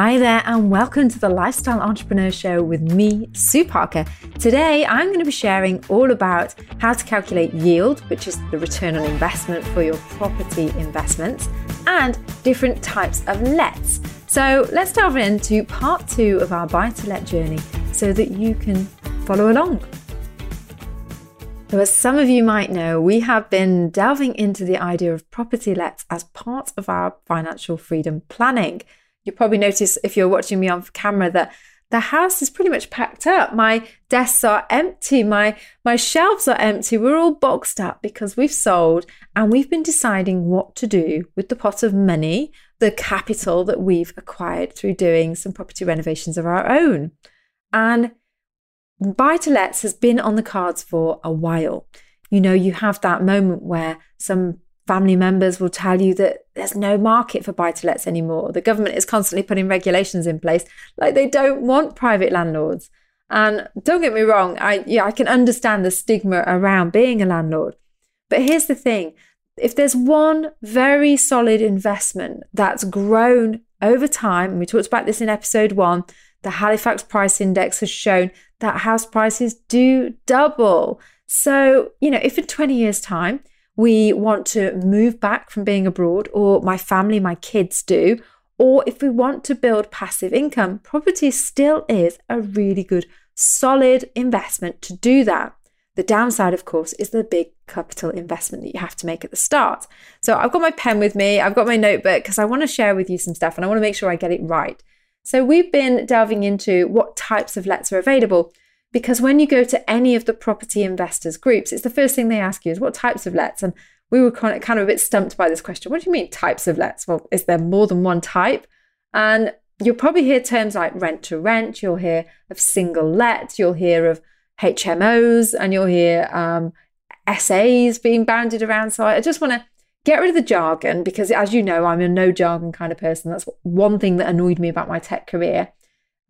Hi there, and welcome to the Lifestyle Entrepreneur Show with me, Sue Parker. Today, I'm going to be sharing all about how to calculate yield, which is the return on investment for your property investments, and different types of lets. So, let's dive into part two of our buy to let journey so that you can follow along. So, as some of you might know, we have been delving into the idea of property lets as part of our financial freedom planning you probably notice if you're watching me on camera that the house is pretty much packed up. My desks are empty. My my shelves are empty. We're all boxed up because we've sold and we've been deciding what to do with the pot of money, the capital that we've acquired through doing some property renovations of our own. And buy to lets has been on the cards for a while. You know, you have that moment where some family members will tell you that there's no market for buy to lets anymore. The government is constantly putting regulations in place like they don't want private landlords. And don't get me wrong, I yeah, I can understand the stigma around being a landlord. But here's the thing, if there's one very solid investment that's grown over time, and we talked about this in episode 1, the Halifax Price Index has shown that house prices do double. So, you know, if in 20 years time we want to move back from being abroad, or my family, my kids do, or if we want to build passive income, property still is a really good, solid investment to do that. The downside, of course, is the big capital investment that you have to make at the start. So I've got my pen with me, I've got my notebook because I want to share with you some stuff and I want to make sure I get it right. So we've been delving into what types of lets are available. Because when you go to any of the property investors groups, it's the first thing they ask you is what types of lets? And we were kind of, a bit stumped by this question. What do you mean types of lets? Well, is there more than one type? And you'll probably hear terms like rent to rent, you'll hear of single let, you'll hear of HMOs, and you'll hear um, SAs being bounded around. So I just want to get rid of the jargon because, as you know, I'm a no jargon kind of person. That's one thing that annoyed me about my tech career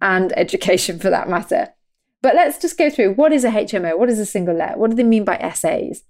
and education for that matter. But let's just go through what is a HMO? What is a single let? What do they mean by SAs?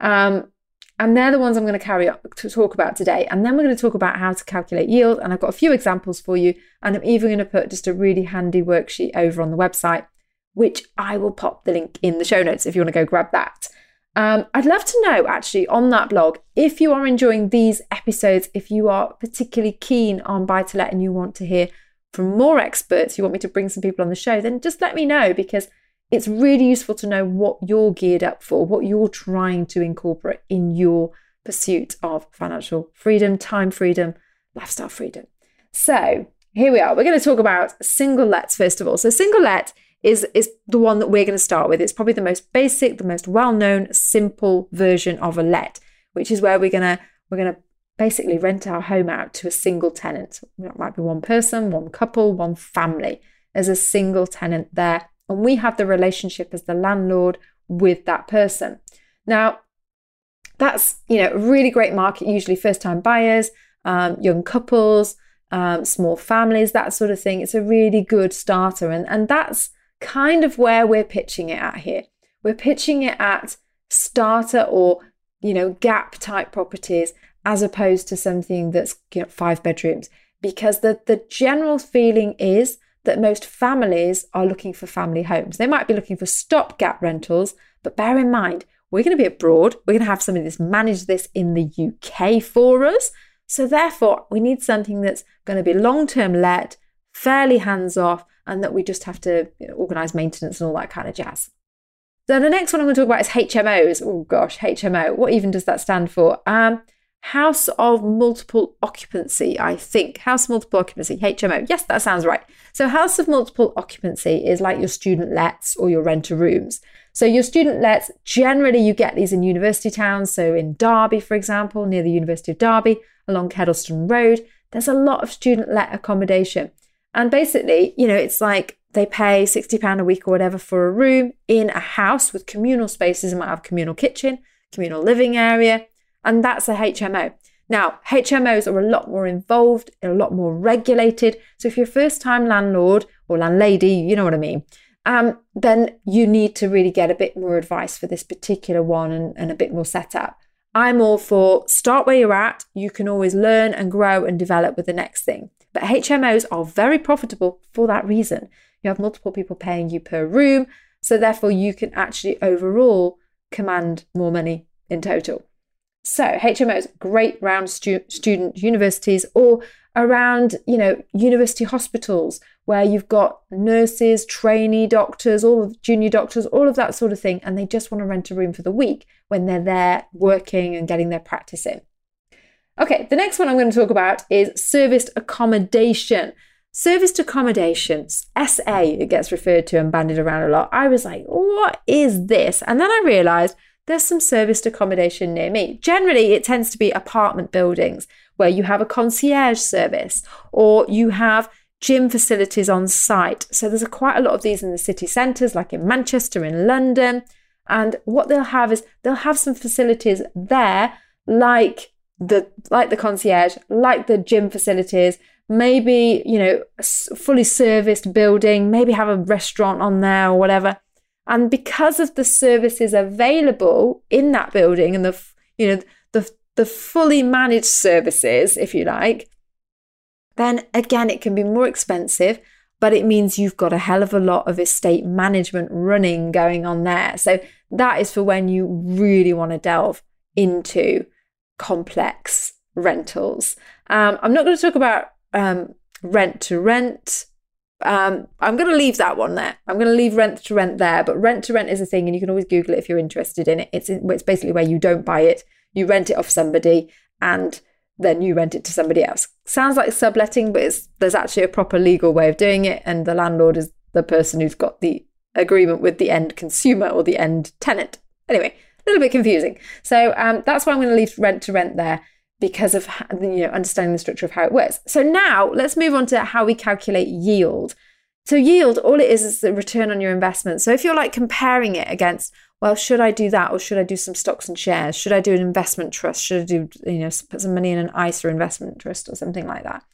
Um, and they're the ones I'm going to carry on to talk about today. And then we're going to talk about how to calculate yield. And I've got a few examples for you. And I'm even going to put just a really handy worksheet over on the website, which I will pop the link in the show notes if you want to go grab that. Um, I'd love to know actually on that blog if you are enjoying these episodes, if you are particularly keen on buy to let and you want to hear from more experts, you want me to bring some people on the show, then just let me know because it's really useful to know what you're geared up for, what you're trying to incorporate in your pursuit of financial freedom, time freedom, lifestyle freedom. So here we are. We're going to talk about single lets first of all. So single let is is the one that we're going to start with. It's probably the most basic, the most well-known, simple version of a let, which is where we're going to we're going to basically rent our home out to a single tenant. It might be one person, one couple, one family There's a single tenant there. And we have the relationship as the landlord with that person. Now, that's you know a really great market, usually first-time buyers, um, young couples, um, small families, that sort of thing. It's a really good starter, and and that's kind of where we're pitching it at here. We're pitching it at starter or you know gap type properties as opposed to something that's you know, five bedrooms. Because the, the general feeling is that most families are looking for family homes. They might be looking for stopgap rentals, but bear in mind, we're going to be abroad. We're going to have somebody that's managed this in the UK for us. So, therefore, we need something that's going to be long term let, fairly hands off, and that we just have to you know, organise maintenance and all that kind of jazz. So, the next one I'm going to talk about is HMOs. Oh gosh, HMO. What even does that stand for? Um, House of multiple occupancy, I think. House multiple occupancy, HMO. Yes, that sounds right. So, house of multiple occupancy is like your student lets or your renter rooms. So, your student lets, generally, you get these in university towns. So, in Derby, for example, near the University of Derby, along Kedleston Road, there's a lot of student let accommodation. And basically, you know, it's like they pay £60 a week or whatever for a room in a house with communal spaces. It might have communal kitchen, communal living area and that's a HMO. Now, HMOs are a lot more involved, a lot more regulated. So if you're a first time landlord or landlady, you know what I mean, um, then you need to really get a bit more advice for this particular one and, and a bit more setup. I'm all for start where you're at. You can always learn and grow and develop with the next thing. But HMOs are very profitable for that reason. You have multiple people paying you per room. So therefore, you can actually overall command more money in total. So HMOs, great round stu- student universities or around, you know, university hospitals where you've got nurses, trainee doctors, all of junior doctors, all of that sort of thing, and they just want to rent a room for the week when they're there working and getting their practice in. Okay, the next one I'm going to talk about is serviced accommodation. Serviced accommodations, SA, it gets referred to and bandied around a lot. I was like, what is this? And then I realized there's some serviced accommodation near me. Generally, it tends to be apartment buildings where you have a concierge service or you have gym facilities on site. So there's a, quite a lot of these in the city centres, like in Manchester, in London. And what they'll have is they'll have some facilities there, like the like the concierge, like the gym facilities, maybe you know fully serviced building, maybe have a restaurant on there or whatever. And because of the services available in that building and the you know the the fully managed services, if you like, then again it can be more expensive, but it means you've got a hell of a lot of estate management running going on there. So that is for when you really want to delve into complex rentals. Um, I'm not going to talk about um, rent to rent. Um, I'm going to leave that one there. I'm going to leave rent to rent there. But rent to rent is a thing, and you can always Google it if you're interested in it. It's it's basically where you don't buy it, you rent it off somebody, and then you rent it to somebody else. Sounds like subletting, but it's there's actually a proper legal way of doing it, and the landlord is the person who's got the agreement with the end consumer or the end tenant. Anyway, a little bit confusing. So um, that's why I'm going to leave rent to rent there because of you know understanding the structure of how it works. So now let's move on to how we calculate yield. So yield, all it is is the return on your investment. So if you're like comparing it against, well, should I do that or should I do some stocks and shares? Should I do an investment trust? Should I do you know put some money in an ISA or investment trust or something like that?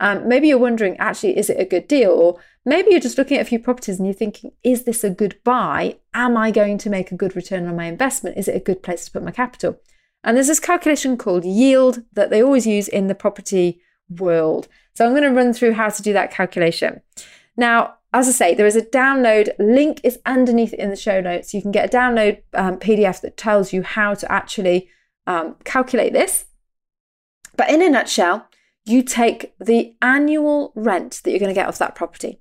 Um, maybe you're wondering, actually, is it a good deal? Or maybe you're just looking at a few properties and you're thinking, is this a good buy? Am I going to make a good return on my investment? Is it a good place to put my capital? And there's this calculation called yield that they always use in the property world. So I'm going to run through how to do that calculation. Now, as I say, there is a download link is underneath in the show notes. You can get a download um, PDF that tells you how to actually um, calculate this. But in a nutshell, you take the annual rent that you're going to get off that property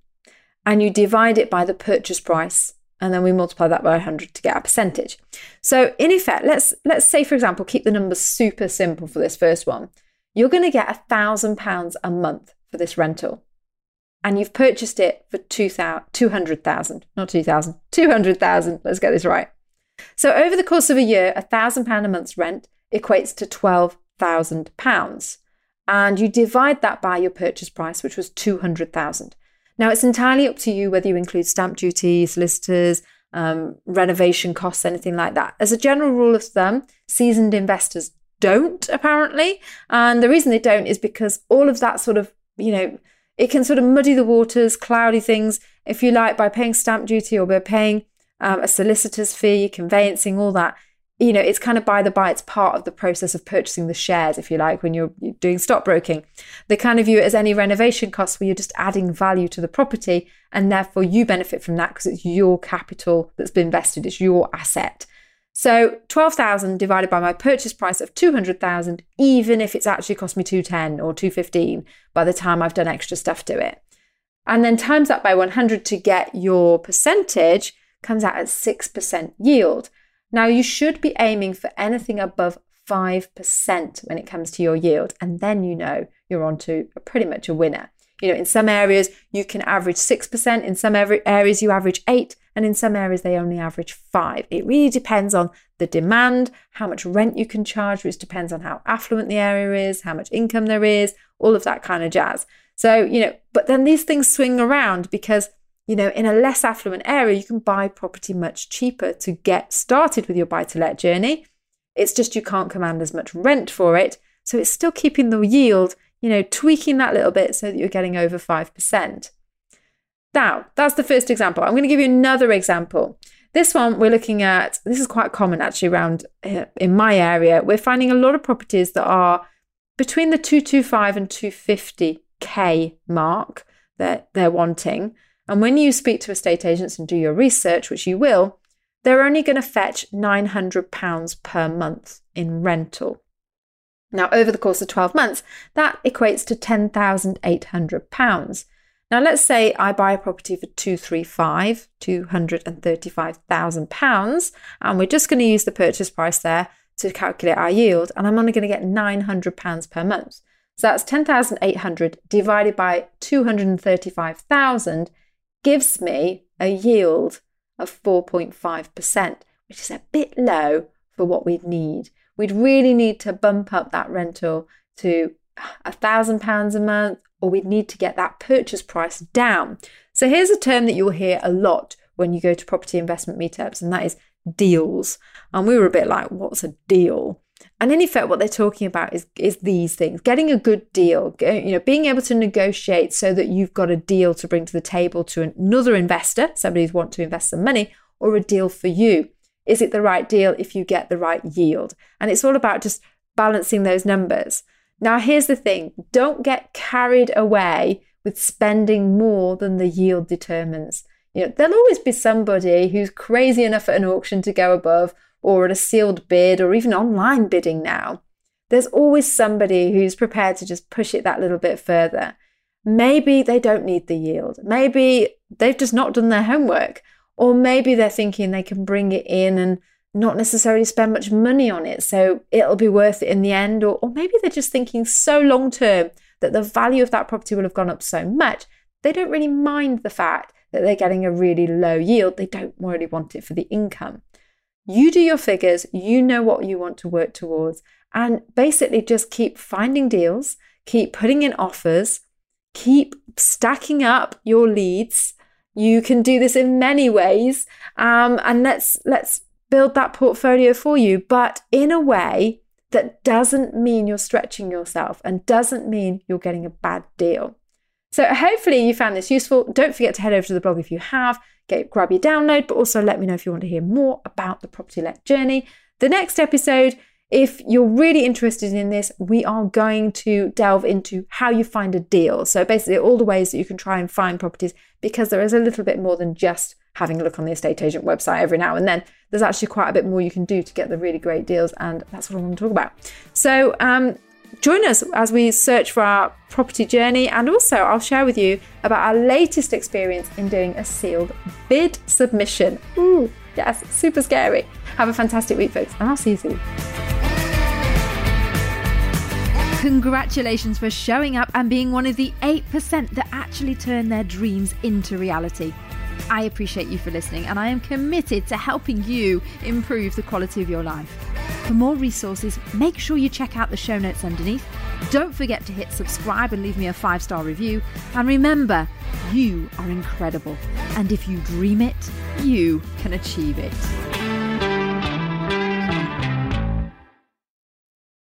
and you divide it by the purchase price and then we multiply that by 100 to get a percentage. So in effect, let's let's say for example, keep the numbers super simple for this first one. You're going to get a thousand pounds a month for this rental, and you've purchased it for 200,000, not 2,000, 200,000. Let's get this right. So over the course of a year, a thousand pound a month's rent equates to twelve thousand pounds, and you divide that by your purchase price, which was 200,000. Now, it's entirely up to you whether you include stamp duty, solicitors, um, renovation costs, anything like that. As a general rule of thumb, seasoned investors don't, apparently. And the reason they don't is because all of that sort of, you know, it can sort of muddy the waters, cloudy things, if you like, by paying stamp duty or by paying um, a solicitor's fee, conveyancing, all that you know, it's kind of by the by, it's part of the process of purchasing the shares, if you like, when you're doing stockbroking. They kind of view it as any renovation cost where you're just adding value to the property and therefore you benefit from that because it's your capital that's been invested, it's your asset. So 12,000 divided by my purchase price of 200,000, even if it's actually cost me 210 or 215 by the time I've done extra stuff to it. And then times that by 100 to get your percentage comes out at 6% yield. Now, you should be aiming for anything above 5% when it comes to your yield, and then you know you're on to pretty much a winner. You know, in some areas you can average 6%, in some areas you average 8, and in some areas they only average 5. It really depends on the demand, how much rent you can charge, which depends on how affluent the area is, how much income there is, all of that kind of jazz. So, you know, but then these things swing around because you know, in a less affluent area, you can buy property much cheaper to get started with your buy to let journey. It's just you can't command as much rent for it. So it's still keeping the yield, you know, tweaking that little bit so that you're getting over 5%. Now, that's the first example. I'm going to give you another example. This one we're looking at, this is quite common actually around uh, in my area. We're finding a lot of properties that are between the 225 and 250k mark that they're wanting. And when you speak to estate agents and do your research, which you will, they're only going to fetch £900 per month in rental. Now, over the course of 12 months, that equates to £10,800. Now, let's say I buy a property for 235, £235,000, and we're just going to use the purchase price there to calculate our yield, and I'm only going to get £900 per month. So that's 10,800 divided by 235,000 gives me a yield of 4.5%, which is a bit low for what we'd need. We'd really need to bump up that rental to a thousand pounds a month, or we'd need to get that purchase price down. So here's a term that you'll hear a lot when you go to property investment meetups, and that is deals. And we were a bit like, what's a deal? And in effect, what they're talking about is, is these things getting a good deal, you know, being able to negotiate so that you've got a deal to bring to the table to another investor, somebody who's want to invest some money, or a deal for you. Is it the right deal if you get the right yield? And it's all about just balancing those numbers. Now, here's the thing don't get carried away with spending more than the yield determines. You know, there'll always be somebody who's crazy enough at an auction to go above or at a sealed bid or even online bidding now. There's always somebody who's prepared to just push it that little bit further. Maybe they don't need the yield. Maybe they've just not done their homework. Or maybe they're thinking they can bring it in and not necessarily spend much money on it. So it'll be worth it in the end. Or, or maybe they're just thinking so long term that the value of that property will have gone up so much, they don't really mind the fact that they're getting a really low yield. They don't really want it for the income. You do your figures, you know what you want to work towards, and basically just keep finding deals, keep putting in offers, keep stacking up your leads. You can do this in many ways, um, and let's let's build that portfolio for you, but in a way that doesn't mean you're stretching yourself and doesn't mean you're getting a bad deal. So hopefully you found this useful. Don't forget to head over to the blog if you have, get grab your download, but also let me know if you want to hear more about the property let journey. The next episode, if you're really interested in this, we are going to delve into how you find a deal. So basically all the ways that you can try and find properties because there is a little bit more than just having a look on the estate agent website every now and then. There's actually quite a bit more you can do to get the really great deals, and that's what I want to talk about. So, um, join us as we search for our property journey, and also I'll share with you about our latest experience in doing a sealed bid submission. Ooh, yes, super scary. Have a fantastic week, folks, and I'll see you soon. Congratulations for showing up and being one of the 8% that actually turn their dreams into reality. I appreciate you for listening, and I am committed to helping you improve the quality of your life. For more resources, make sure you check out the show notes underneath. Don't forget to hit subscribe and leave me a five star review. And remember, you are incredible. And if you dream it, you can achieve it.